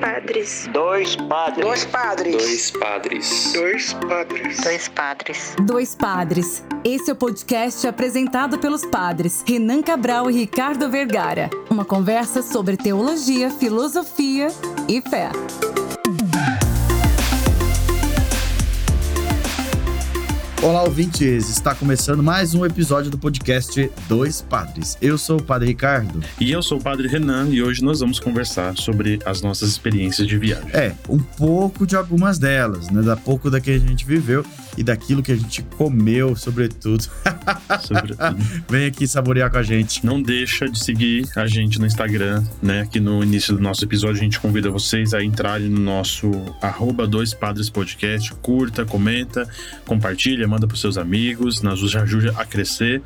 padres. Dois padres. Dois padres. Dois padres. Dois padres. Dois padres. Dois padres. Esse é o podcast apresentado pelos padres Renan Cabral e Ricardo Vergara. Uma conversa sobre teologia, filosofia e fé. Olá, ouvintes! Está começando mais um episódio do podcast Dois Padres. Eu sou o Padre Ricardo. E eu sou o Padre Renan e hoje nós vamos conversar sobre as nossas experiências de viagem. É, um pouco de algumas delas, né? Da pouco da que a gente viveu e daquilo que a gente comeu, sobretudo. Sobretudo. Vem aqui saborear com a gente. Não deixa de seguir a gente no Instagram, né? Aqui no início do nosso episódio a gente convida vocês a entrarem no nosso arroba Dois Padres Podcast. Curta, comenta, compartilha, manda para seus amigos, nos ajuda a crescer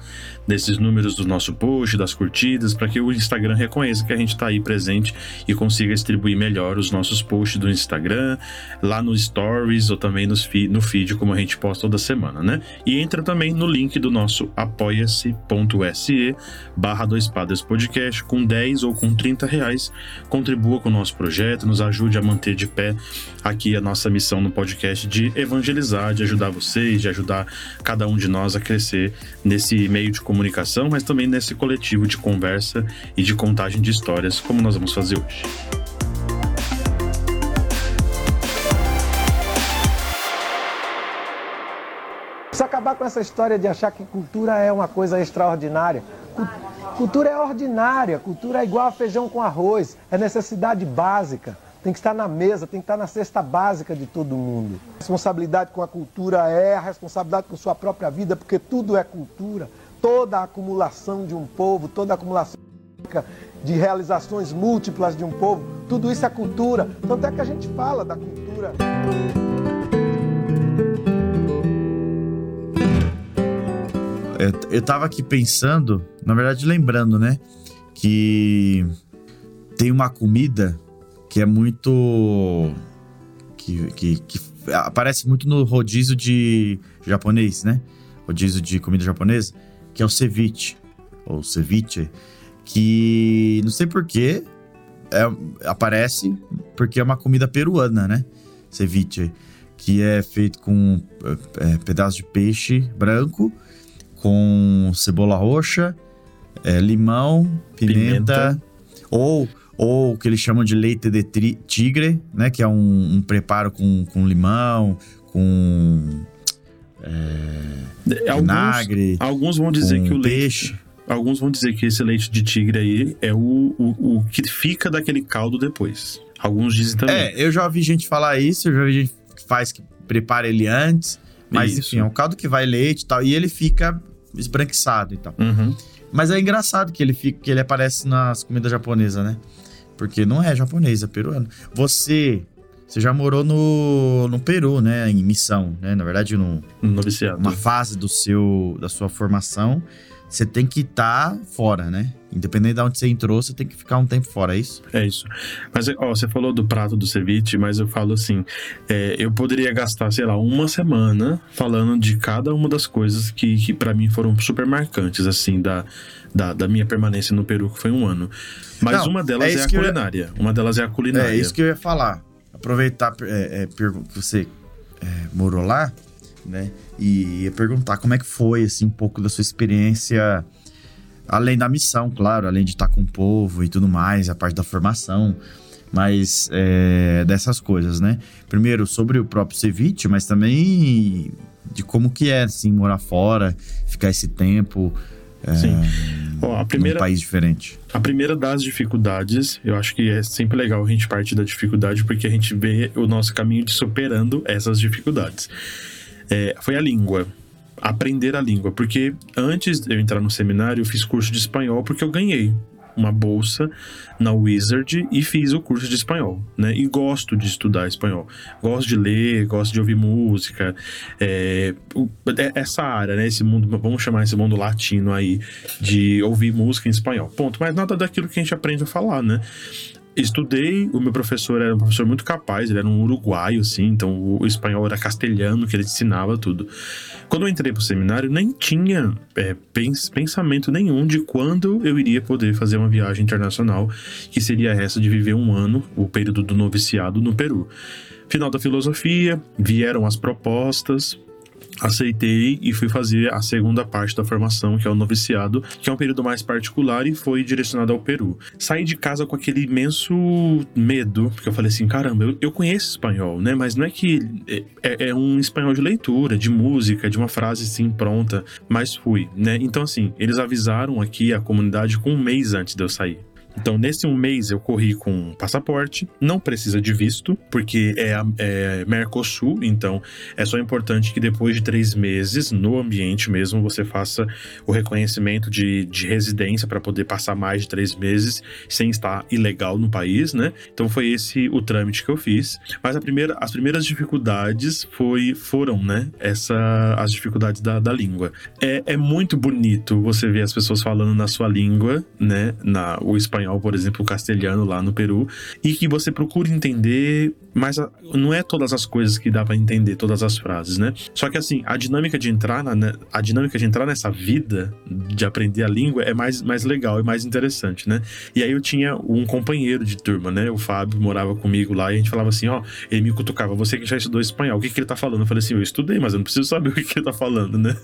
desses números do nosso post, das curtidas, para que o Instagram reconheça que a gente está aí presente e consiga distribuir melhor os nossos posts do Instagram, lá nos stories ou também nos feed, no feed, como a gente posta toda semana, né? E entra também no link do nosso apoia-se.se barra dois padres podcast com 10 ou com 30 reais. Contribua com o nosso projeto, nos ajude a manter de pé aqui a nossa missão no podcast de evangelizar, de ajudar vocês, de ajudar cada um de nós a crescer nesse meio de comunicação, mas também nesse coletivo de conversa e de contagem de histórias, como nós vamos fazer hoje. Precisa acabar com essa história de achar que cultura é uma coisa extraordinária. Cultura é ordinária, cultura é igual a feijão com arroz, é necessidade básica. Tem que estar na mesa, tem que estar na cesta básica de todo mundo. A responsabilidade com a cultura é a responsabilidade com sua própria vida, porque tudo é cultura. Toda a acumulação de um povo, toda a acumulação de realizações múltiplas de um povo, tudo isso é cultura. Tanto é que a gente fala da cultura. Eu, eu tava aqui pensando, na verdade lembrando, né? Que tem uma comida que é muito. que, que, que aparece muito no rodízio de japonês, né? Rodízio de comida japonesa, que é o ceviche, ou ceviche, que não sei porquê é, aparece, porque é uma comida peruana, né? Ceviche, que é feito com é, pedaço de peixe branco, com cebola roxa, é, limão, pimenta, Pimenta. ou ou o que eles chamam de leite de tigre, né? Que é um, um preparo com, com limão, com Alguns, vinagre, alguns vão dizer que o leite. peixe. Alguns vão dizer que esse leite de tigre aí é o, o, o que fica daquele caldo depois. Alguns dizem também. É, eu já ouvi gente falar isso, eu já ouvi gente que faz que prepara ele antes, mas Isso. enfim, é um caldo que vai leite e tal, e ele fica esbranquiçado e tal. Uhum. Mas é engraçado que ele fica, que ele aparece nas comidas japonesas, né? Porque não é japonês, é peruano. Você, você já morou no, no Peru, né? Em missão, né? Na verdade, Noviciado. uma fase do seu, da sua formação, você tem que estar fora, né? Independente de onde você entrou, você tem que ficar um tempo fora, é isso? É isso. Mas, ó, você falou do prato do ceviche, mas eu falo assim: é, eu poderia gastar, sei lá, uma semana falando de cada uma das coisas que, que para mim foram super marcantes, assim, da, da, da minha permanência no Peru, que foi um ano. Mas Não, uma delas é é, a que eu culinária. Uma delas é a culinária. É isso que eu ia falar. Aproveitar é, é, que você é, morou lá, né? E perguntar como é que foi, assim, um pouco da sua experiência, além da missão, claro, além de estar com o povo e tudo mais, a parte da formação, mas é, dessas coisas, né? Primeiro, sobre o próprio ceviche, mas também de como que é, assim, morar fora, ficar esse tempo Sim. Ó, a num primeira, país diferente. A primeira das dificuldades, eu acho que é sempre legal a gente partir da dificuldade, porque a gente vê o nosso caminho de superando essas dificuldades. É, foi a língua. Aprender a língua. Porque antes de eu entrar no seminário, eu fiz curso de espanhol porque eu ganhei uma bolsa na Wizard e fiz o curso de espanhol, né? E gosto de estudar espanhol. Gosto de ler, gosto de ouvir música. É, é- essa área, né? Esse mundo, vamos chamar esse mundo latino aí, de ouvir música em espanhol. Ponto. Mas nada daquilo que a gente aprende a falar, né? Estudei, o meu professor era um professor muito capaz, ele era um uruguaio, assim, então o espanhol era castelhano, que ele ensinava tudo. Quando eu entrei pro seminário, nem tinha é, pensamento nenhum de quando eu iria poder fazer uma viagem internacional, que seria essa de viver um ano, o período do noviciado no Peru. Final da filosofia, vieram as propostas, aceitei e fui fazer a segunda parte da formação, que é o noviciado, que é um período mais particular e foi direcionado ao Peru. Saí de casa com aquele imenso medo, porque eu falei assim: caramba, eu, eu conheço espanhol, né? Mas não é que é, é, um espanhol de leitura, de música, de uma frase assim pronta, mas fui, né? Então, assim, eles avisaram aqui a comunidade com um mês antes de eu sair. Então, nesse um mês, eu corri com passaporte, não precisa de visto, porque é, é Mercosul, então é só importante que depois de três meses, no ambiente mesmo, você faça o reconhecimento de, de residência para poder passar mais de três meses sem estar ilegal no país, né? Então, foi esse o trâmite que eu fiz. Mas a primeira, as primeiras dificuldades foi, foram, né? Essa, as dificuldades da, da língua. É, é muito bonito você ver as pessoas falando na sua língua, né? Na, o espanhol espanhol, por exemplo, castelhano lá no Peru, e que você procure entender, mas não é todas as coisas que dá para entender, todas as frases, né? Só que assim, a dinâmica de entrar na, né, a dinâmica de entrar nessa vida de aprender a língua é mais, mais legal e mais interessante, né? E aí eu tinha um companheiro de turma, né? O Fábio morava comigo lá e a gente falava assim, ó, ele me cutucava, você que já estudou espanhol, o que que ele tá falando? Eu falei assim, eu estudei, mas eu não preciso saber o que, que ele tá falando, né?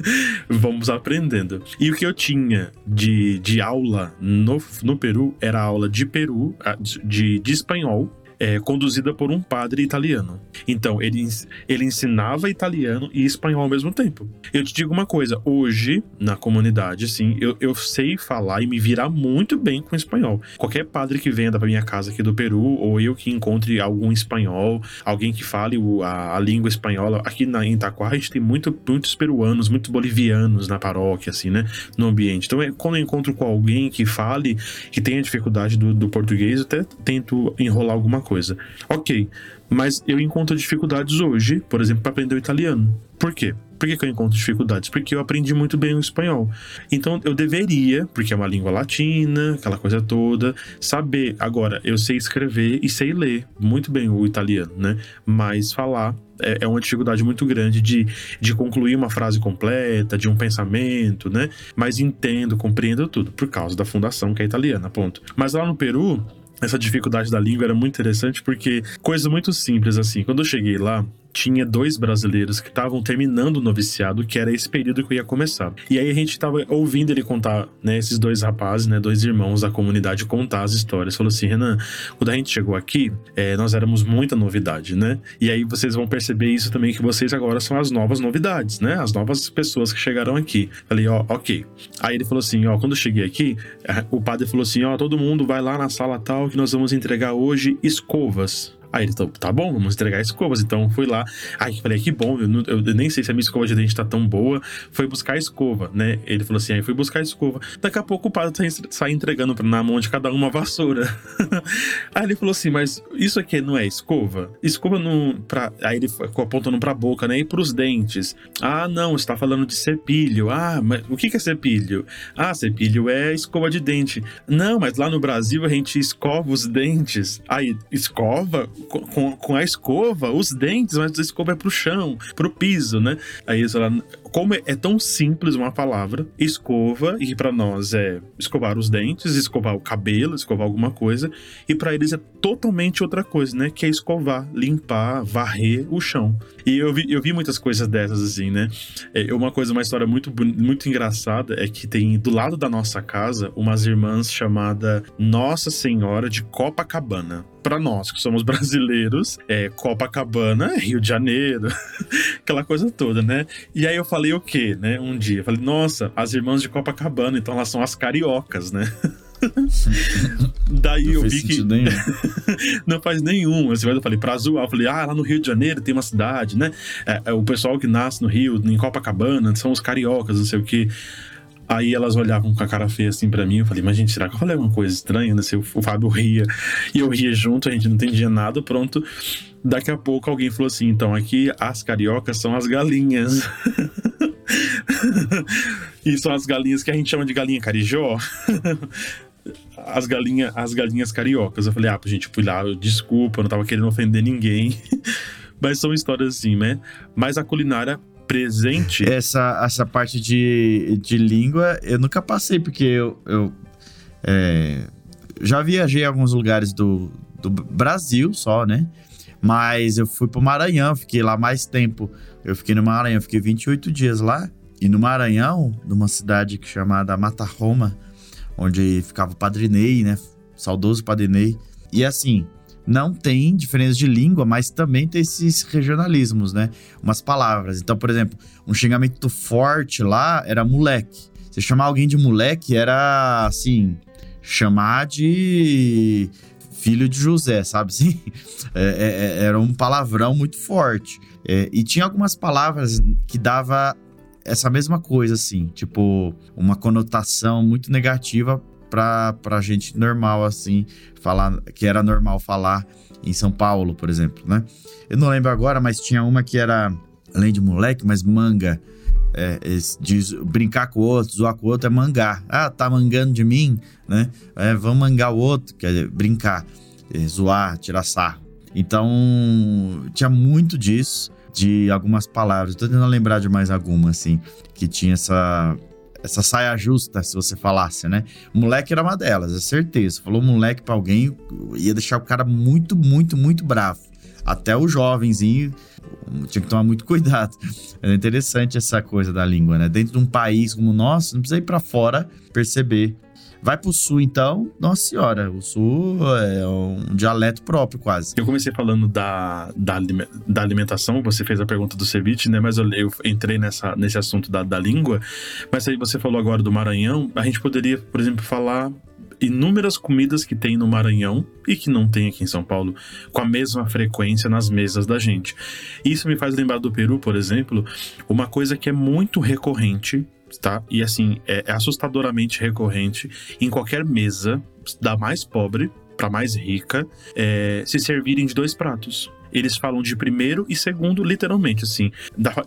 Vamos aprendendo. E o que eu tinha de, de aula no, no Peru era aula de Peru, de, de espanhol, é, conduzida por um padre italiano. Então, ele, ele ensinava italiano e espanhol ao mesmo tempo. Eu te digo uma coisa: hoje, na comunidade, assim, eu, eu sei falar e me virar muito bem com espanhol. Qualquer padre que venha da minha casa aqui do Peru, ou eu que encontre algum espanhol, alguém que fale a, a língua espanhola, aqui na, em Itaquá, a gente tem muito, muitos peruanos, muitos bolivianos na paróquia, assim, né? No ambiente. Então, é, quando eu encontro com alguém que fale, que tenha dificuldade do, do português, eu até tento enrolar alguma coisa coisa. Ok, mas eu encontro dificuldades hoje, por exemplo, para aprender o italiano. Por quê? Por que, que, eu encontro dificuldades? Porque eu aprendi muito bem o espanhol. Então eu deveria, porque é uma língua latina, aquela coisa toda, saber. Agora, eu sei escrever e sei ler muito bem o italiano, né? Mas falar é, é uma dificuldade muito grande de, de concluir uma frase completa, de um pensamento, né? Mas entendo, compreendo tudo, por causa da fundação que é italiana, ponto. Mas lá no Peru, essa dificuldade da língua era muito interessante porque coisas muito simples assim. Quando eu cheguei lá, tinha dois brasileiros que estavam terminando o noviciado, que era esse período que eu ia começar. E aí a gente estava ouvindo ele contar, né, esses dois rapazes, né, dois irmãos da comunidade contar as histórias. Falou assim, Renan, quando a gente chegou aqui, é, nós éramos muita novidade, né? E aí vocês vão perceber isso também, que vocês agora são as novas novidades, né? As novas pessoas que chegaram aqui. Falei, ó, ok. Aí ele falou assim, ó, quando eu cheguei aqui, é, o padre falou assim, ó, todo mundo vai lá na sala tal que nós vamos entregar hoje escovas Aí ele, tá bom, vamos entregar escovas. Então fui lá. Aí falei, que bom, eu, não, eu, nem sei se a minha escova de dente tá tão boa. Foi buscar a escova, né? Ele falou assim, aí fui buscar a escova. Daqui a pouco o padre tá sai entregando na mão de cada um uma vassoura. aí ele falou assim, mas isso aqui não é escova? Escova não. Pra... Aí ele ficou apontando pra boca, né? E pros dentes. Ah, não, você tá falando de cepilho. Ah, mas o que é cepilho? Ah, cepilho é escova de dente. Não, mas lá no Brasil a gente escova os dentes. Aí, escova? Com, com a escova os dentes, mas a escova é pro chão, pro piso, né? Aí ela, como é, tão simples uma palavra, escova, e para nós é escovar os dentes, escovar o cabelo, escovar alguma coisa, e para eles é totalmente outra coisa, né? Que é escovar, limpar, varrer o chão. E eu vi, eu vi muitas coisas dessas assim, né? É, uma coisa, uma história muito, muito engraçada é que tem do lado da nossa casa umas irmãs chamada Nossa Senhora de Copacabana para nós que somos brasileiros, é Copacabana, Rio de Janeiro, aquela coisa toda, né? E aí eu falei o quê, né? Um dia, eu falei, nossa, as irmãs de Copacabana, então elas são as cariocas, né? Daí não eu vi que. não faz nenhum. Assim, eu falei, pra zoar, eu falei, ah, lá no Rio de Janeiro tem uma cidade, né? É, é, o pessoal que nasce no Rio, em Copacabana, são os cariocas, não sei o quê. Aí elas olhavam com a cara feia assim para mim. Eu falei, mas gente, será que eu falei alguma coisa estranha? Né? O Fábio ria e eu ria junto, a gente não entendia nada. Pronto. Daqui a pouco alguém falou assim: então aqui as cariocas são as galinhas. e são as galinhas que a gente chama de galinha carijó. as galinhas, as galinhas cariocas. Eu falei, ah, gente, fui lá, desculpa, eu não tava querendo ofender ninguém. Mas são histórias assim, né? Mas a culinária presente. Essa, essa parte de, de língua eu nunca passei, porque eu, eu é, já viajei a alguns lugares do, do Brasil só, né? Mas eu fui pro Maranhão, fiquei lá mais tempo. Eu fiquei no Maranhão, fiquei 28 dias lá. E no Maranhão, numa cidade chamada Mata Roma, onde ficava o Padre Ney, né? Saudoso Padre Ney. E assim, não tem diferença de língua, mas também tem esses regionalismos, né? Umas palavras. Então, por exemplo, um xingamento forte lá era moleque. Você chamar alguém de moleque era assim, chamar de filho de José, sabe assim? É, é, é, era um palavrão muito forte. É, e tinha algumas palavras que dava essa mesma coisa, assim, tipo, uma conotação muito negativa pra, pra gente normal, assim, falar, que era normal falar em São Paulo, por exemplo, né? Eu não lembro agora, mas tinha uma que era, além de moleque, mas manga. É, diz, brincar com o outro, zoar com o outro é mangar. Ah, tá mangando de mim, né? É, vamos mangar o outro, quer dizer, brincar, é, zoar, tirar sarro. Então, tinha muito disso, de algumas palavras. Tô tentando lembrar de mais alguma, assim, que tinha essa, essa saia justa, se você falasse, né? Moleque era uma delas, é certeza. Falou moleque pra alguém, ia deixar o cara muito, muito, muito bravo. Até o jovenzinho tinha que tomar muito cuidado. É interessante essa coisa da língua, né? Dentro de um país como o nosso, não precisa ir para fora perceber. Vai pro sul, então, nossa senhora, o sul é um dialeto próprio, quase. Eu comecei falando da, da, da alimentação, você fez a pergunta do ceviche, né? Mas eu, eu entrei nessa, nesse assunto da, da língua. Mas aí você falou agora do Maranhão, a gente poderia, por exemplo, falar inúmeras comidas que tem no Maranhão e que não tem aqui em São Paulo com a mesma frequência nas mesas da gente. Isso me faz lembrar do Peru, por exemplo, uma coisa que é muito recorrente, tá? E assim, é, é assustadoramente recorrente em qualquer mesa, da mais pobre para mais rica, é, se servirem de dois pratos eles falam de primeiro e segundo, literalmente, assim.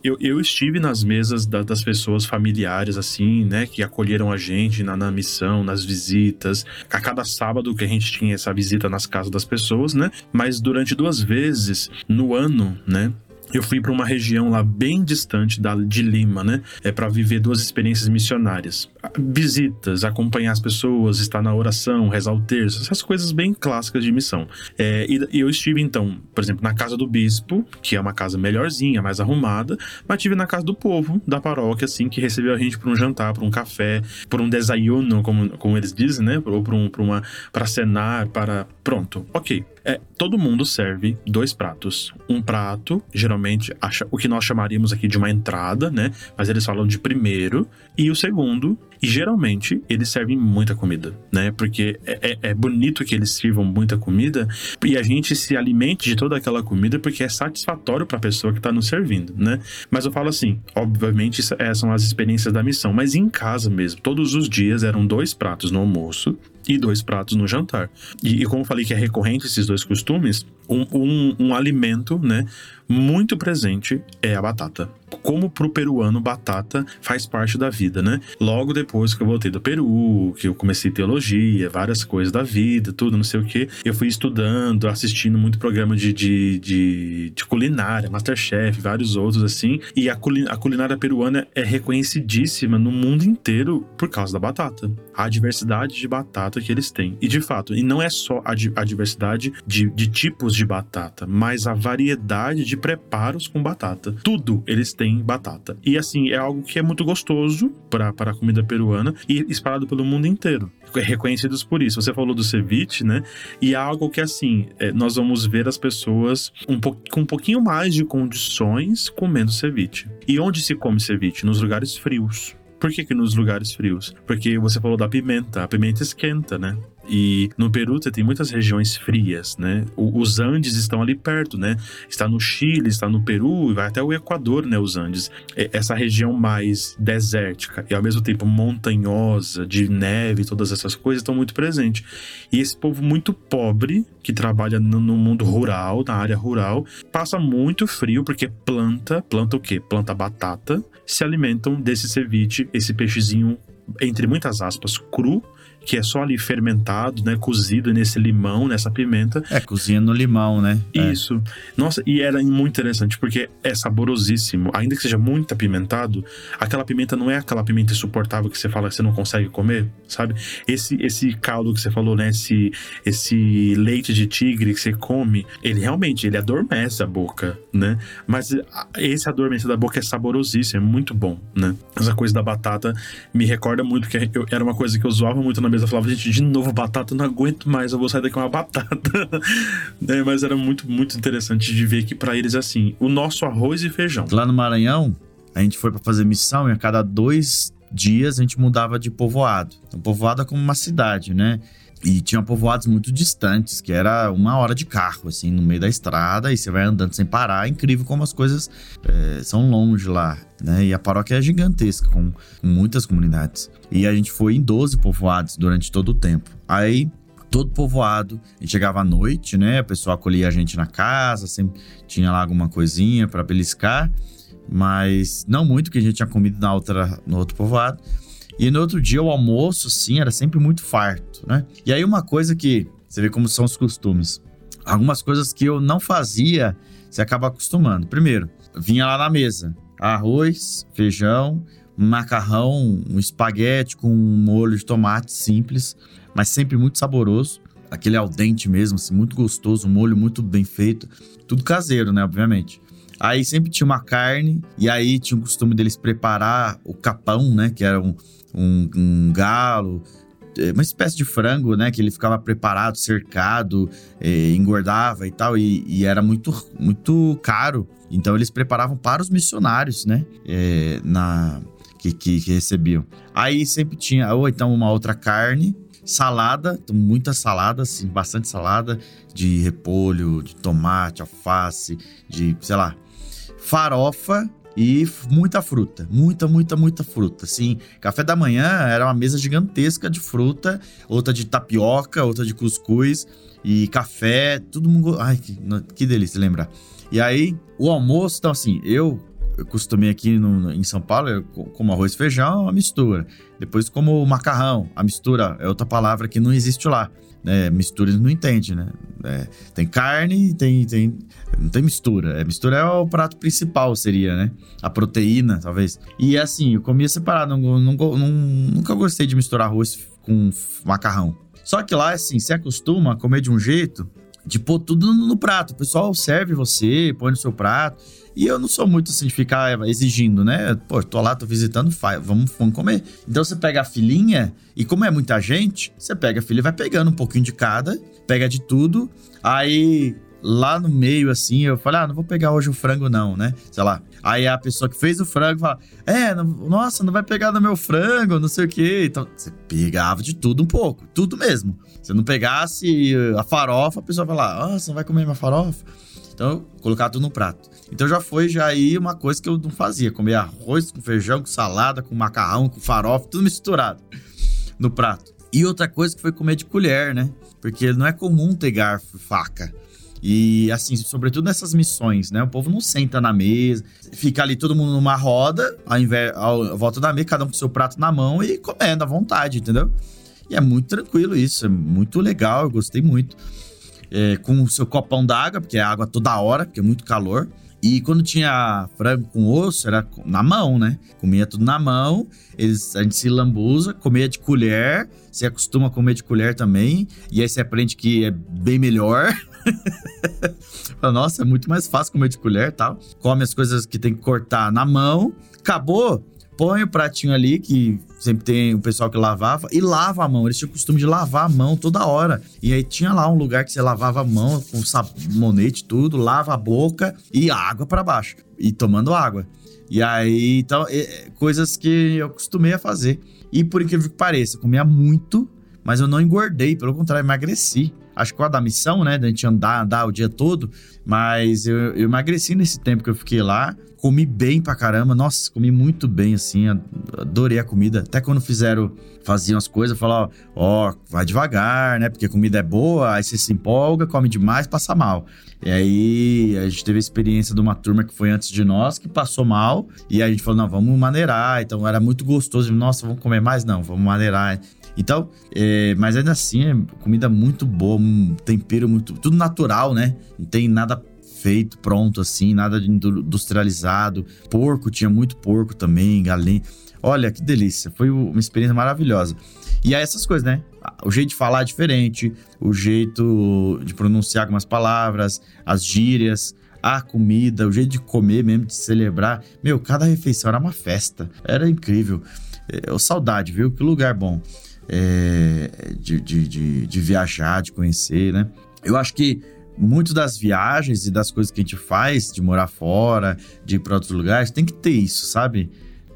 Eu, eu estive nas mesas da, das pessoas familiares, assim, né, que acolheram a gente na, na missão, nas visitas. A cada sábado que a gente tinha essa visita nas casas das pessoas, né? Mas durante duas vezes no ano, né? Eu fui para uma região lá bem distante da, de Lima, né? É para viver duas experiências missionárias. Visitas, acompanhar as pessoas, estar na oração, rezar o terço, essas coisas bem clássicas de missão. É, e, e, eu estive então, por exemplo, na casa do bispo, que é uma casa melhorzinha, mais arrumada, mas estive na casa do povo da paróquia, assim, que recebeu a gente para um jantar, para um café, por um desayuno, como, como eles dizem, né? Ou para um, uma para cenar, para pronto, ok. É, todo mundo serve dois pratos. Um prato, geralmente, acha, o que nós chamaríamos aqui de uma entrada, né? Mas eles falam de primeiro. E o segundo, e geralmente eles servem muita comida, né? Porque é, é, é bonito que eles sirvam muita comida e a gente se alimente de toda aquela comida porque é satisfatório para a pessoa que está nos servindo, né? Mas eu falo assim, obviamente essas são as experiências da missão, mas em casa mesmo, todos os dias eram dois pratos no almoço e dois pratos no jantar. E, e como falei que é recorrente esses dois costumes, um, um, um alimento, né, muito presente é a batata. Como pro peruano, batata faz parte da vida, né? Logo depois que eu voltei do Peru, que eu comecei teologia, várias coisas da vida, tudo, não sei o que, eu fui estudando, assistindo muito programa de, de, de, de culinária, Masterchef, vários outros assim. E a, culin a culinária peruana é reconhecidíssima no mundo inteiro por causa da batata. A diversidade de batata que eles têm. E de fato, e não é só a, a diversidade de, de tipos de batata, mas a variedade de preparos com batata. Tudo eles têm batata. E assim, é algo que é muito gostoso para a comida peruana e espalhado pelo mundo inteiro. Reconhecidos por isso. Você falou do ceviche, né? E é algo que, assim, é, nós vamos ver as pessoas um com um pouquinho mais de condições comendo ceviche. E onde se come ceviche? Nos lugares frios. Por que, que nos lugares frios? Porque você falou da pimenta, a pimenta esquenta, né? E no Peru você tem muitas regiões frias, né? os Andes estão ali perto, né? Está no Chile, está no Peru e vai até o Equador, né? Os Andes. Essa região mais desértica e ao mesmo tempo montanhosa, de neve, todas essas coisas estão muito presentes. E esse povo muito pobre, que trabalha no mundo rural, na área rural, passa muito frio porque planta, planta o quê? Planta batata, se alimentam desse ceviche, esse peixezinho, entre muitas aspas, cru que é só ali fermentado, né? Cozido nesse limão, nessa pimenta. É, cozinha no limão, né? É. Isso. Nossa, e era muito interessante, porque é saborosíssimo. Ainda que seja muito apimentado, aquela pimenta não é aquela pimenta insuportável que você fala que você não consegue comer, sabe? Esse, esse caldo que você falou, né? Esse, esse leite de tigre que você come, ele realmente ele adormece a boca, né? Mas esse adormecer da boca é saborosíssimo, é muito bom, né? Essa coisa da batata me recorda muito, que eu, era uma coisa que eu zoava muito na mesa. Falava, gente, de novo batata, não aguento mais, eu vou sair daqui uma batata. né? Mas era muito, muito interessante de ver que para eles, assim, o nosso arroz e feijão. Lá no Maranhão, a gente foi para fazer missão e a cada dois dias a gente mudava de povoado. Então, povoado é como uma cidade, né? E tinha povoados muito distantes, que era uma hora de carro, assim, no meio da estrada, e você vai andando sem parar. É incrível como as coisas é, são longe lá, né? E a paróquia é gigantesca, com, com muitas comunidades. E a gente foi em 12 povoados durante todo o tempo. Aí todo povoado. A gente chegava à noite, né? A pessoa acolhia a gente na casa, sempre tinha lá alguma coisinha para beliscar, mas não muito que a gente tinha comido na outra, no outro povoado. E no outro dia o almoço, sim, era sempre muito farto, né? E aí uma coisa que você vê como são os costumes. Algumas coisas que eu não fazia, você acaba acostumando. Primeiro, vinha lá na mesa arroz, feijão, macarrão, um espaguete com um molho de tomate simples, mas sempre muito saboroso. Aquele al dente mesmo, assim, muito gostoso, um molho muito bem feito. Tudo caseiro, né, obviamente. Aí sempre tinha uma carne, e aí tinha o costume deles preparar o capão, né, que era um, um, um galo, é, uma espécie de frango, né? Que ele ficava preparado, cercado, eh, engordava e tal, e, e, era muito, muito caro. Então eles preparavam para os missionários, né? É, na, que, que, que, recebiam. Aí sempre tinha, ou então uma outra carne, salada, então muita salada, assim, bastante salada, de repolho, de tomate, alface, de, sei lá, farofa e muita fruta, muita, muita, muita fruta. Assim, café da manhã era uma mesa gigantesca de fruta, outra de tapioca, outra de cuscuz e café, todo mundo. Ai, que, que delícia lembrar. E aí, o almoço, então assim, eu, eu costumei aqui no, em São Paulo, eu como arroz e feijão, a mistura. Depois como macarrão, a mistura é outra palavra que não existe lá né, mistura não entende, né? É, tem carne, tem, tem. Não tem mistura. É, mistura é o prato principal, seria, né? A proteína, talvez. E assim, eu comia separado. Não, não, não, nunca gostei de misturar arroz com macarrão. Só que lá, assim, você acostuma a comer de um jeito de pôr tudo no, no prato. O pessoal serve você, põe no seu prato. E eu não sou muito assim de ficar exigindo, né? Pô, tô lá, tô visitando, vamos, vamos comer. Então você pega a filhinha, e como é muita gente, você pega a filha e vai pegando um pouquinho de cada, pega de tudo. Aí lá no meio, assim, eu falei, ah, não vou pegar hoje o frango, não, né? Sei lá. Aí a pessoa que fez o frango fala, é, não, nossa, não vai pegar no meu frango, não sei o quê. Então, você pegava de tudo um pouco, tudo mesmo. Se não pegasse a farofa, a pessoa lá, ah, você não vai comer minha farofa? Então, colocar tudo no prato. Então já foi já aí uma coisa que eu não fazia, comer arroz com feijão, com salada, com macarrão, com farofa, tudo misturado no prato. E outra coisa que foi comer de colher, né? Porque não é comum ter garfo e faca. E assim, sobretudo nessas missões, né? O povo não senta na mesa, fica ali todo mundo numa roda, ao invés, ao, volta da mesa, cada um com seu prato na mão e comendo à vontade, entendeu? E é muito tranquilo isso, é muito legal, eu gostei muito é, com o seu copão d'água, porque é água toda hora, porque é muito calor. E quando tinha frango com osso, era na mão, né? Comia tudo na mão, eles, a gente se lambuza, comia de colher, se acostuma a comer de colher também, e aí você aprende que é bem melhor. Nossa, é muito mais fácil comer de colher tal. Come as coisas que tem que cortar na mão, acabou, põe o pratinho ali, que sempre tem o pessoal que lavava, e lava a mão. Eles tinham o costume de lavar a mão toda hora. E aí tinha lá um lugar que você lavava a mão com sabonete, tudo, lava a boca e água para baixo. E tomando água. E aí, então, é, coisas que eu costumei a fazer. E por incrível que pareça, comia muito, mas eu não engordei, pelo contrário, emagreci. Acho que com a da missão, né, da gente andar, andar o dia todo, mas eu, eu emagreci nesse tempo que eu fiquei lá comi bem pra caramba. Nossa, comi muito bem, assim. Adorei a comida. Até quando fizeram, faziam as coisas, falavam, ó, oh, vai devagar, né? Porque a comida é boa, aí você se empolga, come demais, passa mal. E aí a gente teve a experiência de uma turma que foi antes de nós, que passou mal. E a gente falou, não, vamos maneirar. Então era muito gostoso. Nossa, vamos comer mais? Não, vamos maneirar. Então, é, mas ainda assim é comida muito boa, um tempero muito. Tudo natural, né? Não tem nada feito, pronto assim, nada industrializado. Porco, tinha muito porco também, galinha. Olha que delícia, foi uma experiência maravilhosa. E aí essas coisas, né? O jeito de falar é diferente, o jeito de pronunciar algumas palavras, as gírias, a comida, o jeito de comer mesmo, de celebrar. Meu, cada refeição era uma festa. Era incrível. É, saudade, viu? Que lugar bom é, de, de, de, de viajar, de conhecer, né? Eu acho que muito das viagens e das coisas que a gente faz, de morar fora, de ir para outros lugares, tem que ter isso, sabe?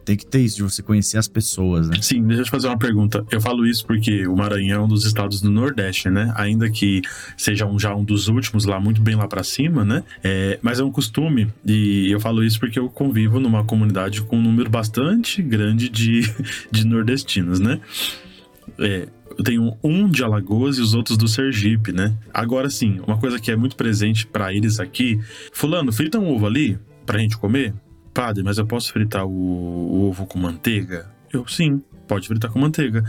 Tem que ter isso de você conhecer as pessoas, né? Sim, deixa eu te fazer uma pergunta. Eu falo isso porque o Maranhão é um dos estados do Nordeste, né? Ainda que seja um, já um dos últimos lá, muito bem lá para cima, né? É, mas é um costume, e eu falo isso porque eu convivo numa comunidade com um número bastante grande de, de nordestinos, né? É, eu tenho um de Alagoas e os outros do Sergipe, né? Agora sim, uma coisa que é muito presente para eles aqui, fulano, frita um ovo ali pra gente comer? Padre, mas eu posso fritar o, o ovo com manteiga? Eu sim, pode fritar com manteiga.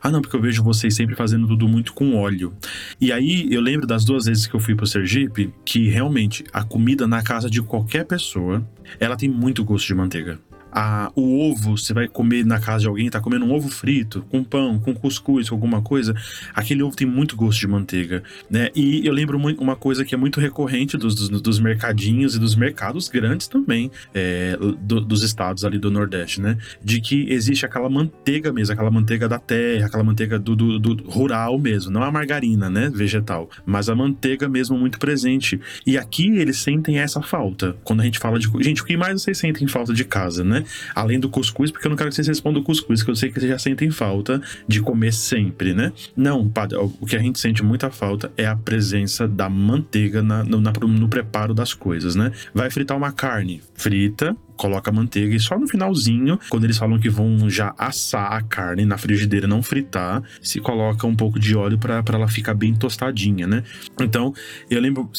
Ah, não, porque eu vejo vocês sempre fazendo tudo muito com óleo. E aí eu lembro das duas vezes que eu fui pro Sergipe que realmente a comida na casa de qualquer pessoa, ela tem muito gosto de manteiga a, o ovo, você vai comer na casa de alguém, tá comendo um ovo frito, com pão, com cuscuz, com alguma coisa, aquele ovo tem muito gosto de manteiga, né? E eu lembro uma coisa que é muito recorrente dos, dos, dos mercadinhos e dos mercados grandes também, é, do, dos estados ali do Nordeste, né? De que existe aquela manteiga mesmo, aquela manteiga da terra, aquela manteiga do, do, do rural mesmo, não a margarina, né? Vegetal, mas a manteiga mesmo muito presente. E aqui eles sentem essa falta. Quando a gente fala de. Gente, o que mais vocês sentem falta de casa, né? Além do cuscuz, porque eu não quero que vocês respondam o cuscuz, que eu sei que vocês já sentem falta de comer sempre, né? Não, padre, o que a gente sente muita falta é a presença da manteiga na, no, na, no preparo das coisas, né? Vai fritar uma carne, frita, coloca manteiga e só no finalzinho, quando eles falam que vão já assar a carne na frigideira, não fritar, se coloca um pouco de óleo para ela ficar bem tostadinha, né? Então, eu lembro,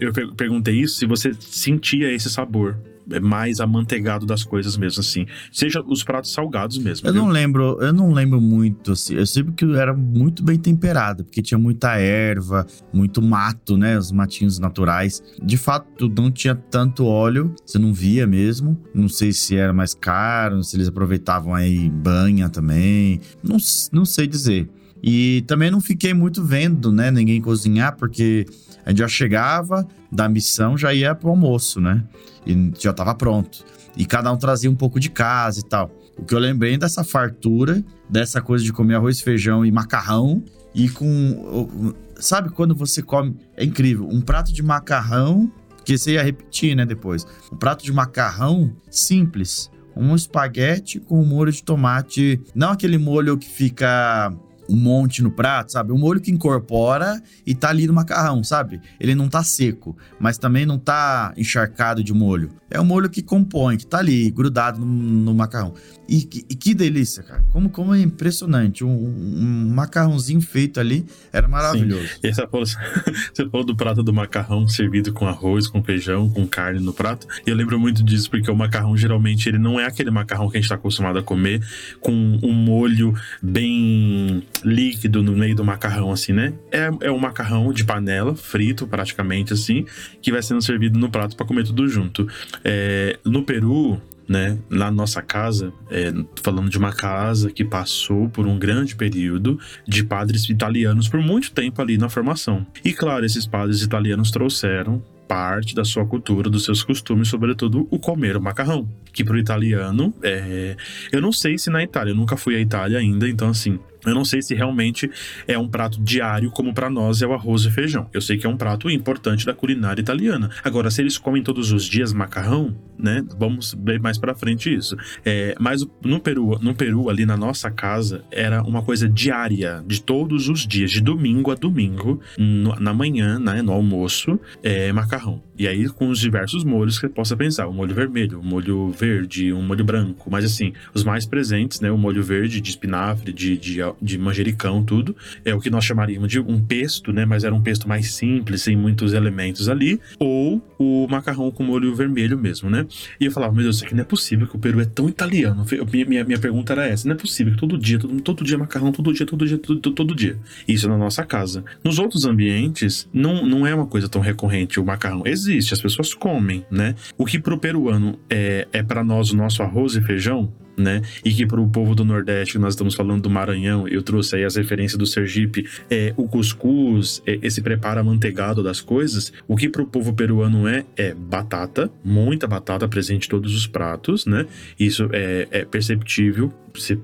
eu, perguntei isso, se você sentia esse sabor mais amanteigado das coisas mesmo, assim. Seja os pratos salgados mesmo. Eu viu? não lembro, eu não lembro muito, assim. Eu sei que era muito bem temperado, porque tinha muita erva, muito mato, né? Os matinhos naturais. De fato, não tinha tanto óleo, você não via mesmo. Não sei se era mais caro, se eles aproveitavam aí banha também. Não, não sei dizer. E também não fiquei muito vendo, né, ninguém cozinhar, porque a gente já chegava da missão, já ia pro almoço, né? E já tava pronto. E cada um trazia um pouco de casa e tal. O que eu lembrei dessa fartura, dessa coisa de comer arroz, feijão e macarrão, e com. Sabe quando você come. É incrível, um prato de macarrão, que você ia repetir, né, depois. Um prato de macarrão simples. Um espaguete com um molho de tomate. Não aquele molho que fica um monte no prato, sabe? Um molho que incorpora e tá ali no macarrão, sabe? Ele não tá seco, mas também não tá encharcado de molho. É um molho que compõe, que tá ali, grudado no, no macarrão. E, e, que delícia, cara. Como, como é impressionante. Um, um macarrãozinho feito ali era maravilhoso. Sim. E falou, você falou do prato do macarrão servido com arroz, com feijão, com carne no prato. E eu lembro muito disso porque o macarrão geralmente ele não é aquele macarrão que a gente está acostumado a comer com um molho bem líquido no meio do macarrão, assim, né? É, é um macarrão de panela, frito praticamente assim, que vai sendo servido no prato para comer tudo junto. É, no Peru, né, na nossa casa, é, falando de uma casa que passou por um grande período de padres italianos por muito tempo ali na formação. E claro, esses padres italianos trouxeram parte da sua cultura, dos seus costumes, sobretudo o comer o macarrão. Que para o italiano, é... eu não sei se na Itália, eu nunca fui à Itália ainda, então assim, eu não sei se realmente é um prato diário, como para nós é o arroz e feijão. Eu sei que é um prato importante da culinária italiana. Agora, se eles comem todos os dias macarrão, né? Vamos ver mais para frente isso. É, mas no Peru, no Peru, ali na nossa casa, era uma coisa diária, de todos os dias, de domingo a domingo, no, na manhã, né, no almoço, é, macarrão. E aí com os diversos molhos que você possa pensar, o molho vermelho, o molho verde, um molho branco, mas assim, os mais presentes, né, o molho verde de espinafre, de, de de manjericão, tudo. É o que nós chamaríamos de um pesto, né? Mas era um pesto mais simples, sem muitos elementos ali. Ou o macarrão com molho vermelho mesmo, né? E eu falava, meu Deus, isso aqui não é possível que o Peru é tão italiano. Minha, minha, pergunta era essa: não é possível que todo dia, todo, todo dia macarrão, todo dia, todo dia, todo, todo dia. Isso na nossa casa. Nos outros ambientes, não, não é uma coisa tão recorrente o macarrão. Existe, as pessoas comem, né? O que pro peruano é, é para nós o nosso arroz e feijão, né? E que para o povo do Nordeste, nós estamos falando do Maranhão, eu trouxe aí as referências do Sergipe, é, o cuscuz, é, esse preparo amanteigado das coisas, o que para o povo peruano é, é batata, muita batata presente em todos os pratos, né? Isso é, é perceptível. Você,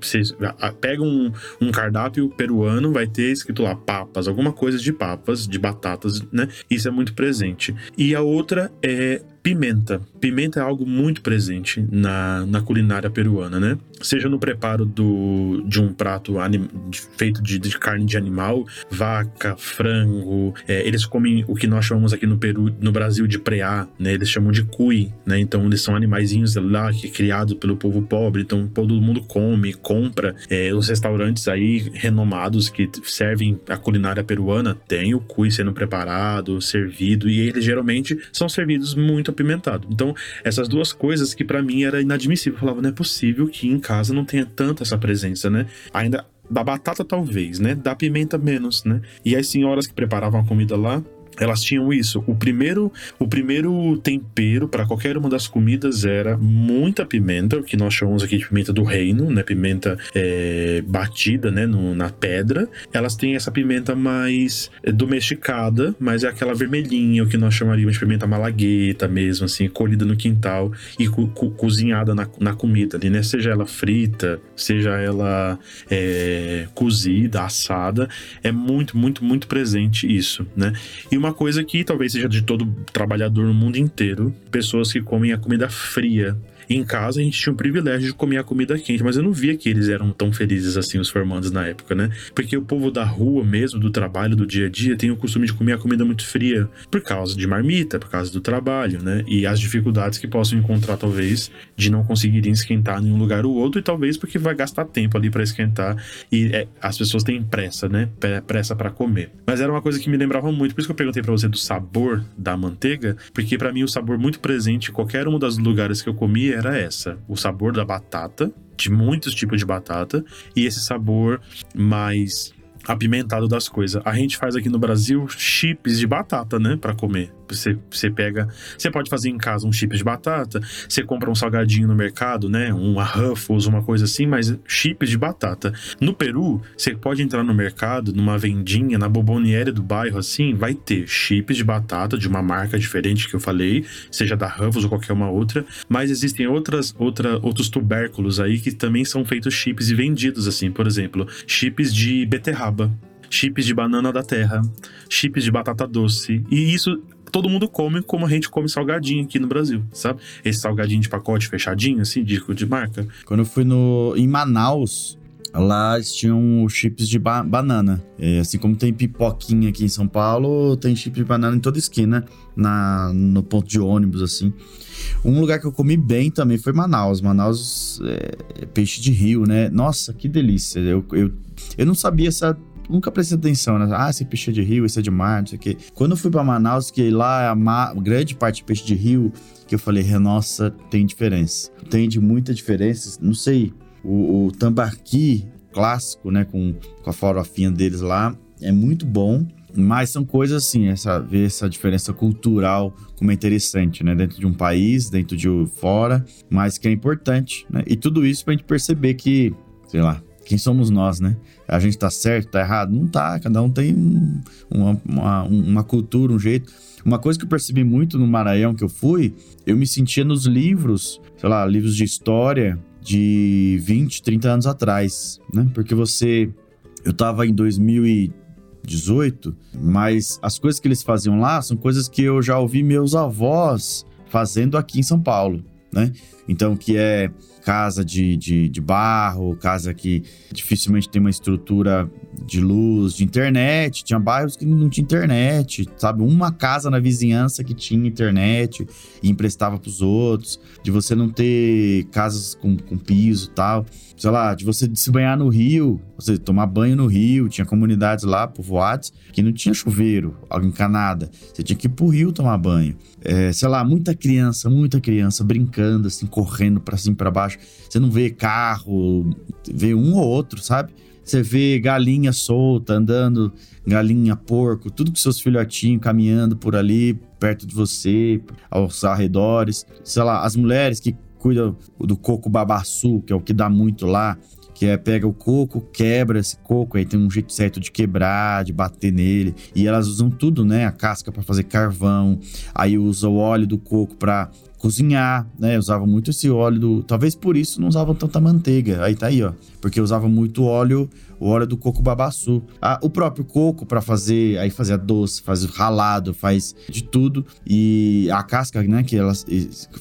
pega um, um cardápio peruano, vai ter escrito lá papas, alguma coisa de papas, de batatas, né? Isso é muito presente. E a outra é pimenta. Pimenta é algo muito presente na, na culinária peruana, né? Seja no preparo do, de um prato anim, feito de, de, carne de animal, vaca, frango. É, eles comem o que nós chamamos aqui no Peru, no Brasil, de preá, né? Eles chamam de cui, né? Então eles são animaizinhos lá que criados pelo povo pobre. Então todo mundo come, compra. É, os restaurantes aí renomados que servem a culinária peruana tem o cui sendo preparado, servido e eles geralmente são servidos muito apimentado. Então, essas duas coisas que para mim era inadmissível. Eu falava, não é possível que em casa não tenha tanta essa presença, né? Ainda da batata talvez, né? Da pimenta menos, né? E as senhoras que preparavam a comida lá elas tinham isso. O primeiro, o primeiro tempero para qualquer uma das comidas era muita pimenta, o que nós chamamos aqui de pimenta do reino, né? Pimenta é, batida, né? No, na pedra. Elas têm essa pimenta mais é, domesticada, mas é aquela vermelhinha, o que nós chamaríamos de pimenta malagueta mesmo, assim, colhida no quintal e co co cozinhada na, na comida ali, né? Seja ela frita, seja ela é, cozida, assada, é muito, muito, muito presente isso, né? E uma uma coisa que talvez seja de todo trabalhador no mundo inteiro: pessoas que comem a comida fria em casa a gente tinha o privilégio de comer a comida quente, mas eu não via que eles eram tão felizes assim, os formandos na época, né? Porque o povo da rua mesmo, do trabalho, do dia a dia, tem o costume de comer a comida muito fria por causa de marmita, por causa do trabalho, né? E as dificuldades que possam encontrar, talvez, de não conseguirem esquentar em um lugar ou outro, e talvez porque vai gastar tempo ali para esquentar e é, as pessoas têm pressa, né? Pressa para comer. Mas era uma coisa que me lembrava muito, por isso que eu perguntei para você do sabor da manteiga, porque para mim o sabor muito presente em qualquer um dos lugares que eu comia era essa: o sabor da batata, de muitos tipos de batata, e esse sabor mais apimentado das coisas. A gente faz aqui no Brasil chips de batata, né, para comer. Você, você pega, você pode fazer em casa um chips de batata, você compra um salgadinho no mercado, né, uma Ruffles, uma coisa assim, mas chips de batata. No Peru, você pode entrar no mercado, numa vendinha, na boboniere do bairro assim, vai ter chips de batata de uma marca diferente que eu falei, seja da Ruffles ou qualquer uma outra, mas existem outras outra, outros tubérculos aí que também são feitos chips e vendidos assim, por exemplo, chips de beterraba chips de banana da terra, chips de batata doce. E isso todo mundo come como a gente come salgadinho aqui no Brasil, sabe? Esse salgadinho de pacote fechadinho, assim, de, de marca. Quando eu fui no, em Manaus, lá tinham chips de ba banana. É, assim como tem pipoquinha aqui em São Paulo, tem chips de banana em toda esquina, na, no ponto de ônibus, assim. Um lugar que eu comi bem também foi Manaus. Manaus é, é peixe de rio, né? Nossa, que delícia. Eu, eu, eu não sabia essa nunca prestei atenção, né? Ah, esse é peixe de rio, esse é de mar, não sei o quê. Quando eu fui para Manaus, que lá é a grande parte de peixe de rio, que eu falei, nossa, tem diferença. Tem de muita diferença. Não sei, o, o tambaqui clássico, né, com, com a farofinha deles lá, é muito bom. Mas são coisas assim, essa, ver essa diferença cultural como é interessante, né? Dentro de um país, dentro de fora, mas que é importante, né? E tudo isso pra gente perceber que, sei lá, quem somos nós, né? A gente tá certo, tá errado? Não tá, cada um tem uma, uma, uma cultura, um jeito. Uma coisa que eu percebi muito no Maranhão que eu fui, eu me sentia nos livros, sei lá, livros de história de 20, 30 anos atrás, né? Porque você. Eu tava em 2018, mas as coisas que eles faziam lá são coisas que eu já ouvi meus avós fazendo aqui em São Paulo, né? Então, que é casa de, de, de, barro, casa que dificilmente tem uma estrutura de luz, de internet. Tinha bairros que não tinha internet, sabe? Uma casa na vizinhança que tinha internet e emprestava para os outros. De você não ter casas com, com piso tal. Sei lá, de você se banhar no rio, você tomar banho no rio. Tinha comunidades lá, povoados, que não tinha chuveiro, água encanada. Você tinha que ir pro rio tomar banho. É, sei lá, muita criança, muita criança brincando, assim, correndo para cima e pra baixo. Você não vê carro, vê um ou outro, sabe? Você vê galinha solta andando, galinha, porco, tudo com seus filhotinhos caminhando por ali, perto de você, aos arredores. Sei lá, as mulheres que cuidam do coco babaçu, que é o que dá muito lá, que é pega o coco, quebra esse coco, aí tem um jeito certo de quebrar, de bater nele. E elas usam tudo, né? A casca para fazer carvão, aí usa o óleo do coco para cozinhar, né? Usavam muito esse óleo do. Talvez por isso não usavam tanta manteiga. Aí tá aí, ó. Porque usavam muito óleo, o óleo do coco babaçu. Ah, o próprio coco para fazer, aí fazia doce, faz ralado, faz de tudo. E a casca, né? Que elas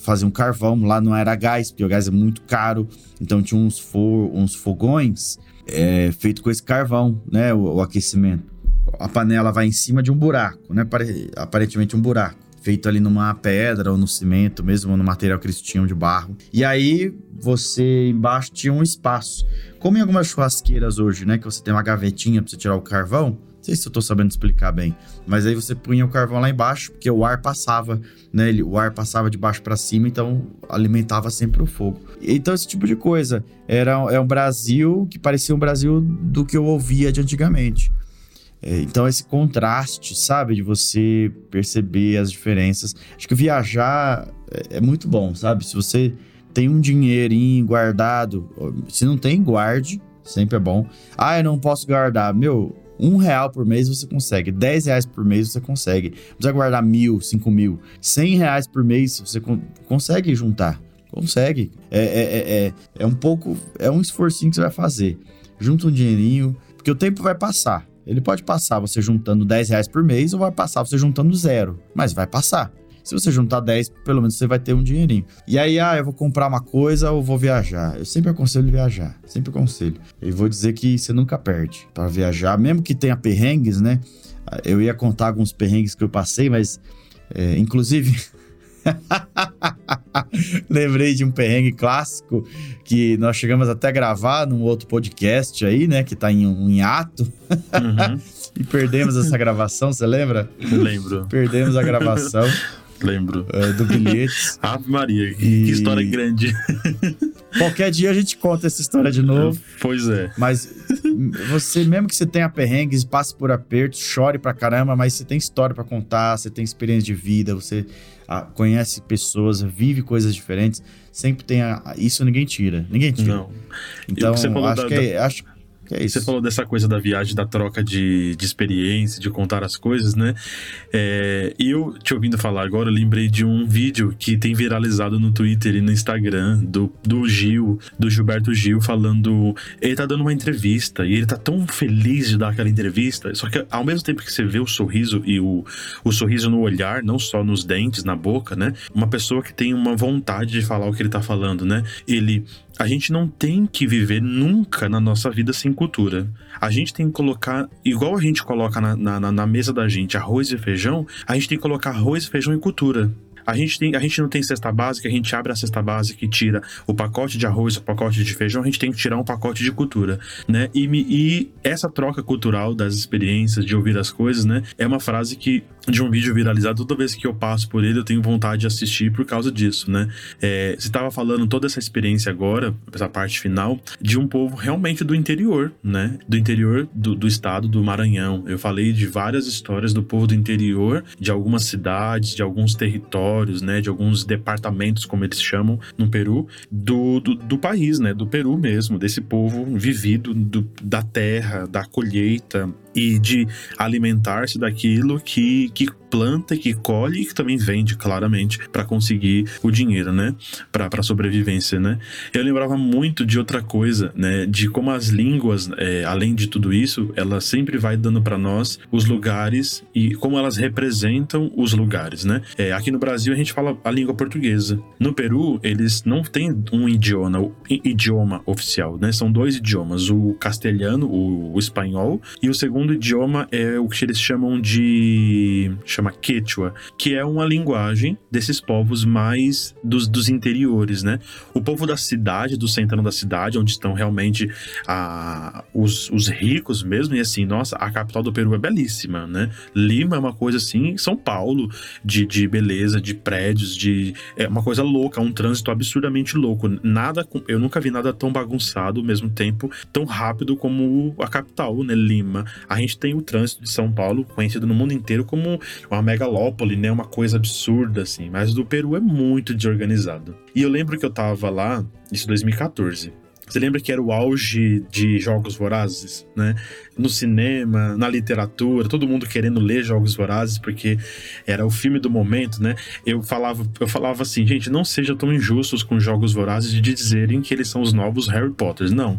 faziam carvão, lá não era gás, porque o gás é muito caro. Então tinha uns, for, uns fogões é, feito com esse carvão, né? O, o aquecimento. A panela vai em cima de um buraco, né? Aparentemente um buraco feito ali numa pedra ou no cimento, mesmo no material que eles tinham de barro. E aí você embaixo tinha um espaço. Como em algumas churrasqueiras hoje, né? Que você tem uma gavetinha para você tirar o carvão. Não sei se eu tô sabendo explicar bem, mas aí você punha o carvão lá embaixo, porque o ar passava, né? O ar passava de baixo para cima, então alimentava sempre o fogo. Então, esse tipo de coisa. Era, é um Brasil que parecia um Brasil do que eu ouvia de antigamente. É, então, esse contraste, sabe, de você perceber as diferenças. Acho que viajar é, é muito bom, sabe? Se você tem um dinheirinho guardado, se não tem, guarde, sempre é bom. Ah, eu não posso guardar. Meu, um real por mês você consegue, dez reais por mês você consegue. Precisa guardar mil, cinco mil, cem reais por mês você con consegue juntar. Consegue. É, é, é, é, é um pouco, é um esforcinho que você vai fazer. Junta um dinheirinho, porque o tempo vai passar. Ele pode passar você juntando 10 reais por mês ou vai passar você juntando zero, mas vai passar. Se você juntar 10, pelo menos você vai ter um dinheirinho. E aí, ah, eu vou comprar uma coisa ou vou viajar. Eu sempre aconselho viajar, sempre aconselho. E vou dizer que você nunca perde para viajar, mesmo que tenha perrengues, né? Eu ia contar alguns perrengues que eu passei, mas é, inclusive Lembrei de um perrengue clássico que nós chegamos até a gravar num outro podcast aí, né? Que tá em um hiato. Uhum. e perdemos essa gravação, você lembra? Lembro. Perdemos a gravação. Lembro. Uh, do bilhete. Ave Maria, que, e... que história grande. Qualquer dia a gente conta essa história de novo. Pois é. Mas você, mesmo que você tenha perrengues, passe por apertos, chore pra caramba, mas você tem história para contar, você tem experiência de vida, você ah, conhece pessoas, vive coisas diferentes. Sempre tem a, isso ninguém tira. Ninguém tira. Não. Então, acho da, que é, acho que é isso. Você falou dessa coisa da viagem, da troca de, de experiência, de contar as coisas, né? É, eu, te ouvindo falar agora, lembrei de um vídeo que tem viralizado no Twitter e no Instagram do, do Gil, do Gilberto Gil, falando. Ele tá dando uma entrevista e ele tá tão feliz de dar aquela entrevista, só que ao mesmo tempo que você vê o sorriso e o, o sorriso no olhar, não só nos dentes, na boca, né? Uma pessoa que tem uma vontade de falar o que ele tá falando, né? Ele a gente não tem que viver nunca na nossa vida sem cultura. A gente tem que colocar, igual a gente coloca na, na, na, mesa da gente arroz e feijão, a gente tem que colocar arroz, feijão e cultura. A gente, tem, a gente não tem cesta básica, a gente abre a cesta básica e tira o pacote de arroz, o pacote de feijão, a gente tem que tirar um pacote de cultura, né? E, e essa troca cultural das experiências, de ouvir as coisas, né? É uma frase que, de um vídeo viralizado, toda vez que eu passo por ele, eu tenho vontade de assistir por causa disso, né? É, você estava falando toda essa experiência agora, essa parte final, de um povo realmente do interior, né? Do interior do, do estado do Maranhão. Eu falei de várias histórias do povo do interior, de algumas cidades, de alguns territórios né, de alguns departamentos, como eles chamam, no Peru, do, do, do país, né, do Peru mesmo, desse povo vivido do, da terra, da colheita, e de alimentar-se daquilo que, que planta, que colhe e que também vende, claramente, para conseguir o dinheiro, né? Para sobrevivência, né? Eu lembrava muito de outra coisa, né? De como as línguas, é, além de tudo isso, ela sempre vai dando para nós os lugares e como elas representam os lugares, né? É, aqui no Brasil a gente fala a língua portuguesa. No Peru, eles não têm um idioma, idioma oficial, né? São dois idiomas, o castelhano, o, o espanhol, e o segundo idioma é o que eles chamam de quechua, que é uma linguagem desses povos mais dos, dos interiores, né? O povo da cidade, do centrão da cidade, onde estão realmente a, os, os ricos mesmo, e assim, nossa, a capital do Peru é belíssima, né? Lima é uma coisa assim, São Paulo, de, de beleza, de prédios, de. É uma coisa louca, um trânsito absurdamente louco. Nada, eu nunca vi nada tão bagunçado ao mesmo tempo, tão rápido como a capital, né? Lima. A gente tem o trânsito de São Paulo, conhecido no mundo inteiro como uma megalópole, né? Uma coisa absurda, assim. Mas do Peru é muito desorganizado. E eu lembro que eu tava lá, isso 2014. Você lembra que era o auge de jogos vorazes, né? No cinema, na literatura, todo mundo querendo ler Jogos Vorazes porque era o filme do momento, né? Eu falava, eu falava assim, gente, não sejam tão injustos com Jogos Vorazes de dizerem que eles são os novos Harry Potters. Não.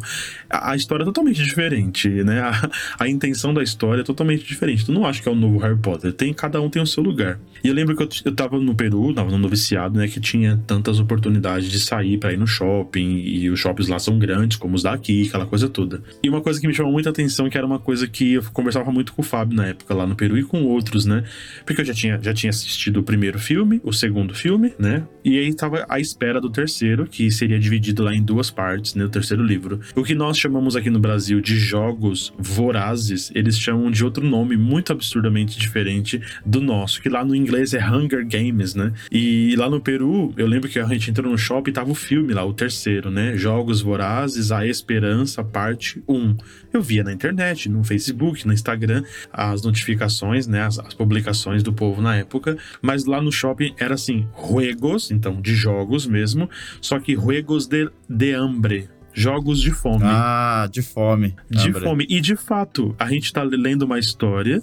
A, a história é totalmente diferente, né? A, a, intenção da história é totalmente diferente. Tu não acha que é o novo Harry Potter. Tem, cada um tem o seu lugar. E eu lembro que eu, eu tava no Peru, tava no noviciado, né? Que tinha tantas oportunidades de sair para ir no shopping e os shoppings lá são como os daqui, aquela coisa toda. E uma coisa que me chamou muita atenção que era uma coisa que eu conversava muito com o Fábio na época lá no Peru e com outros, né? Porque eu já tinha, já tinha assistido o primeiro filme, o segundo filme, né? E aí tava à espera do terceiro, que seria dividido lá em duas partes, né? O terceiro livro. O que nós chamamos aqui no Brasil de jogos vorazes, eles chamam de outro nome muito absurdamente diferente do nosso, que lá no inglês é Hunger Games, né? E lá no Peru, eu lembro que a gente entrou no shopping e tava o filme lá, o terceiro, né? Jogos Vorazes, A Esperança, parte 1. Eu via na internet, no Facebook, no Instagram, as notificações, né? As, as publicações do povo na época. Mas lá no shopping era assim, juegos, então de jogos mesmo, só que juegos de, de hambre, jogos de fome. Ah, de fome. De Hambre. fome. E de fato, a gente tá lendo uma história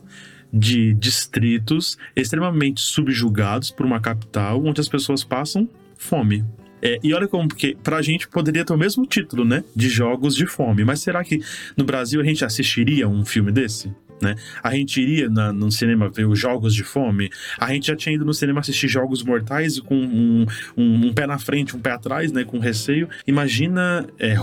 de distritos extremamente subjugados por uma capital onde as pessoas passam fome. É, e olha como, porque pra gente poderia ter o mesmo título, né? De jogos de fome. Mas será que no Brasil a gente assistiria um filme desse? Né? A gente iria na, no cinema ver os Jogos de Fome, a gente já tinha ido no cinema assistir Jogos Mortais com um, um, um pé na frente, um pé atrás, né? Com receio. Imagina é,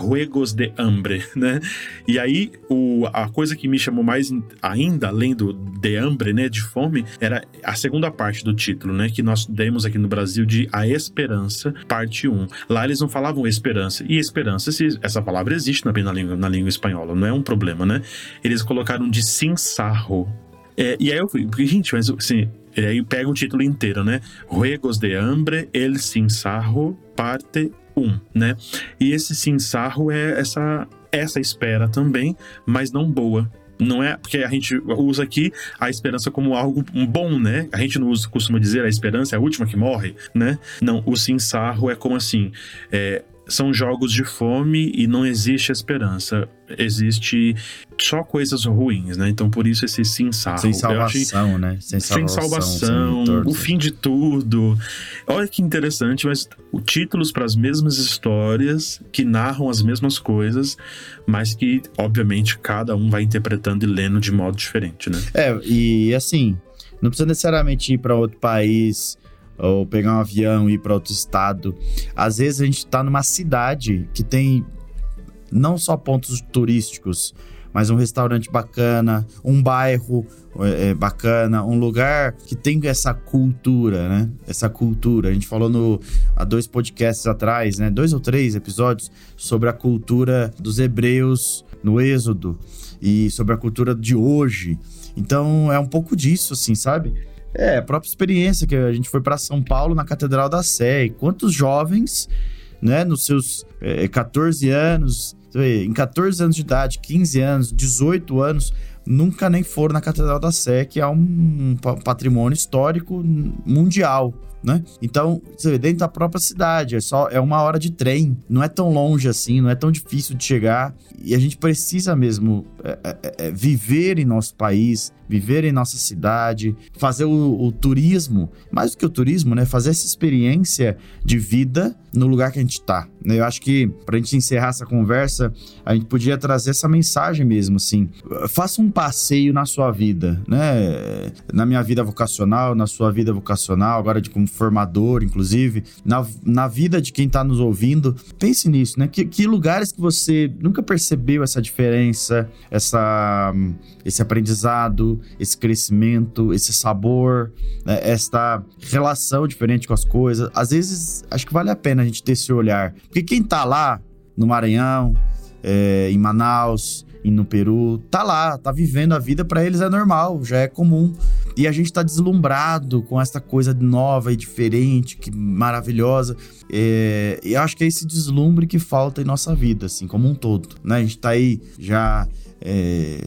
de Hambre, né? E aí, o, a coisa que me chamou mais ainda, além do de hambre, né? De fome, era a segunda parte do título, né? Que nós demos aqui no Brasil de A Esperança, parte 1. Lá eles não falavam esperança. E esperança, essa palavra existe também na língua, na língua espanhola, não é um problema, né? Eles colocaram de sim Sarro. É, e aí eu fui, gente, mas assim, aí pega o título inteiro, né? Ruegos de Hambre, El Sinsarro, parte 1, né? E esse Sinsarro é essa, essa espera também, mas não boa. Não é porque a gente usa aqui a esperança como algo bom, né? A gente não usa, costuma dizer a esperança é a última que morre, né? Não, o sinsarro é como assim: é, são jogos de fome e não existe esperança. Existe só coisas ruins, né? Então por isso esse sim sarro. Sem salvação, né? Sem salvação, sem salvação sem o fim de tudo. Olha que interessante, mas títulos para as mesmas histórias que narram as mesmas coisas, mas que obviamente cada um vai interpretando e lendo de modo diferente, né? É, e assim, não precisa necessariamente ir para outro país ou pegar um avião e ir para outro estado. Às vezes a gente está numa cidade que tem não só pontos turísticos, mas um restaurante bacana, um bairro é, bacana, um lugar que tem essa cultura, né? Essa cultura. A gente falou no, há dois podcasts atrás, né? Dois ou três episódios sobre a cultura dos hebreus no Êxodo e sobre a cultura de hoje. Então é um pouco disso, assim, sabe? É, a própria experiência que a gente foi para São Paulo na Catedral da Sé. E quantos jovens, né, nos seus é, 14 anos, em 14 anos de idade, 15 anos, 18 anos, nunca nem foram na Catedral da Sé, que é um patrimônio histórico mundial. Né? Então, você vê, dentro da própria cidade, é só é uma hora de trem, não é tão longe assim, não é tão difícil de chegar, e a gente precisa mesmo é, é, é, viver em nosso país, viver em nossa cidade, fazer o, o, turismo, mais do que o turismo, né? Fazer essa experiência de vida no lugar que a gente está. Eu acho que para a gente encerrar essa conversa, a gente podia trazer essa mensagem mesmo, assim. Faça um passeio na sua vida, né? Na minha vida vocacional, na sua vida vocacional, agora de como formador, inclusive, na, na vida de quem está nos ouvindo. Pense nisso, né? Que, que lugares que você nunca percebeu essa diferença, essa, esse aprendizado, esse crescimento, esse sabor, né? esta relação diferente com as coisas. Às vezes, acho que vale a pena a gente ter esse olhar. Porque quem tá lá no Maranhão, é, em Manaus, e no Peru, tá lá, tá vivendo a vida, para eles é normal, já é comum. E a gente tá deslumbrado com essa coisa nova e diferente, que maravilhosa. É, e acho que é esse deslumbre que falta em nossa vida, assim, como um todo, né? A gente tá aí já é,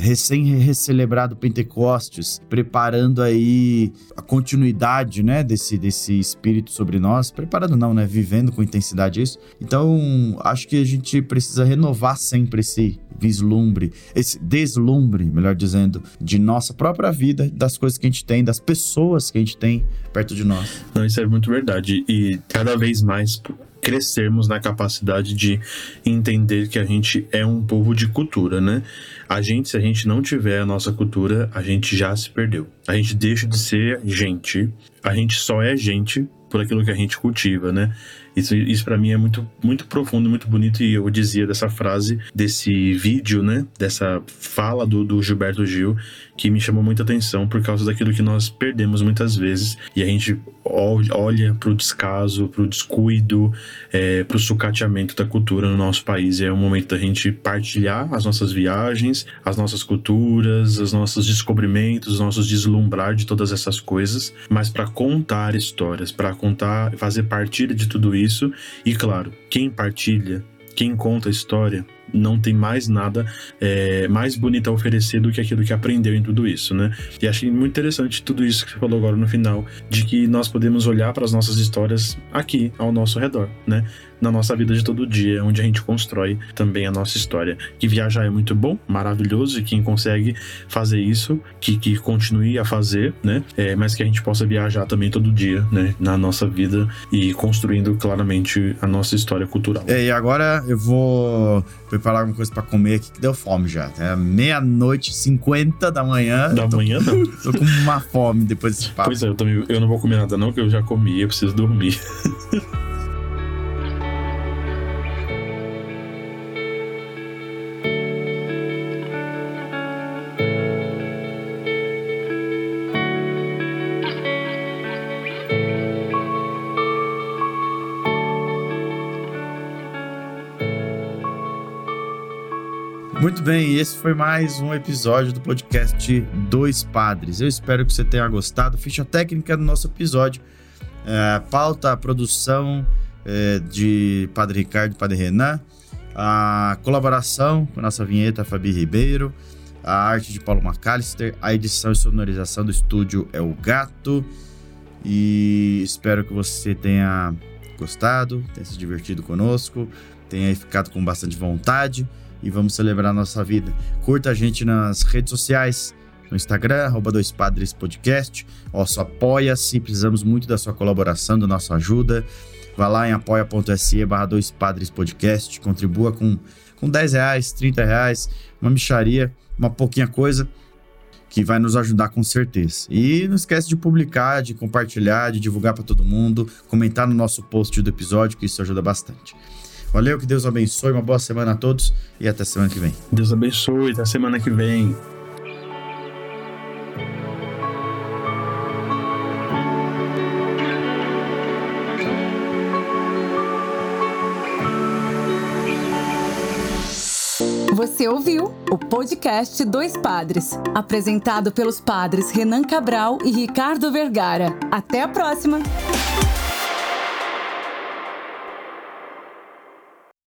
recém-celebrado Pentecostes, preparando aí a continuidade, né, desse, desse espírito sobre nós, preparando não, né, vivendo com intensidade isso. Então, acho que a gente precisa renovar sempre esse vislumbre, esse deslumbre, melhor dizendo, de nossa própria vida, das coisas que a gente tem, das pessoas que a gente tem perto de nós. Não, isso é muito verdade. E cada vez mais crescermos na capacidade de entender que a gente é um povo de cultura, né? A gente, se a gente não tiver a nossa cultura, a gente já se perdeu. A gente deixa de ser gente. A gente só é gente por aquilo que a gente cultiva, né? Isso, isso para mim é muito, muito profundo, muito bonito. E eu dizia dessa frase, desse vídeo, né? Dessa fala do, do Gilberto Gil, que me chamou muita atenção por causa daquilo que nós perdemos muitas vezes. E a gente olha para o descaso, para o descuido, é, para o sucateamento da cultura no nosso país. É o momento da gente partilhar as nossas viagens, as nossas culturas, os nossos descobrimentos, os nossos deslumbrar de todas essas coisas, mas para contar histórias, para contar, fazer partilha de tudo isso. E claro, quem partilha, quem conta a história, não tem mais nada é, mais bonito a oferecer do que aquilo que aprendeu em tudo isso, né? E achei muito interessante tudo isso que você falou agora no final, de que nós podemos olhar para as nossas histórias aqui, ao nosso redor, né? Na nossa vida de todo dia, onde a gente constrói também a nossa história. Que viajar é muito bom, maravilhoso, e quem consegue fazer isso, que, que continue a fazer, né? É, mas que a gente possa viajar também todo dia, né? Na nossa vida e construindo claramente a nossa história cultural. É, e agora eu vou preparar alguma coisa para comer aqui que deu fome já. É meia-noite, 50 da manhã. Da tô, manhã, não. tô com uma fome depois desse papo. Pois é, eu também eu não vou comer nada, não, que eu já comi, eu preciso dormir. bem, esse foi mais um episódio do podcast Dois Padres. Eu espero que você tenha gostado. Ficha técnica do nosso episódio. É, pauta, produção é, de Padre Ricardo e Padre Renan. A colaboração com a nossa vinheta Fabi Ribeiro. A arte de Paulo McAllister. A edição e sonorização do estúdio é o Gato. E espero que você tenha gostado, tenha se divertido conosco, tenha ficado com bastante vontade e vamos celebrar a nossa vida. Curta a gente nas redes sociais, no Instagram, arroba Dois Padres Podcast. Nosso apoia-se, precisamos muito da sua colaboração, da nossa ajuda. Vá lá em apoia.se barra Dois Padres Podcast, contribua com, com 10 reais, 30 reais, uma micharia, uma pouquinha coisa que vai nos ajudar com certeza. E não esquece de publicar, de compartilhar, de divulgar para todo mundo, comentar no nosso post do episódio, que isso ajuda bastante. Valeu, que Deus abençoe, uma boa semana a todos e até semana que vem. Deus abençoe, até semana que vem. Você ouviu o podcast Dois Padres, apresentado pelos padres Renan Cabral e Ricardo Vergara. Até a próxima!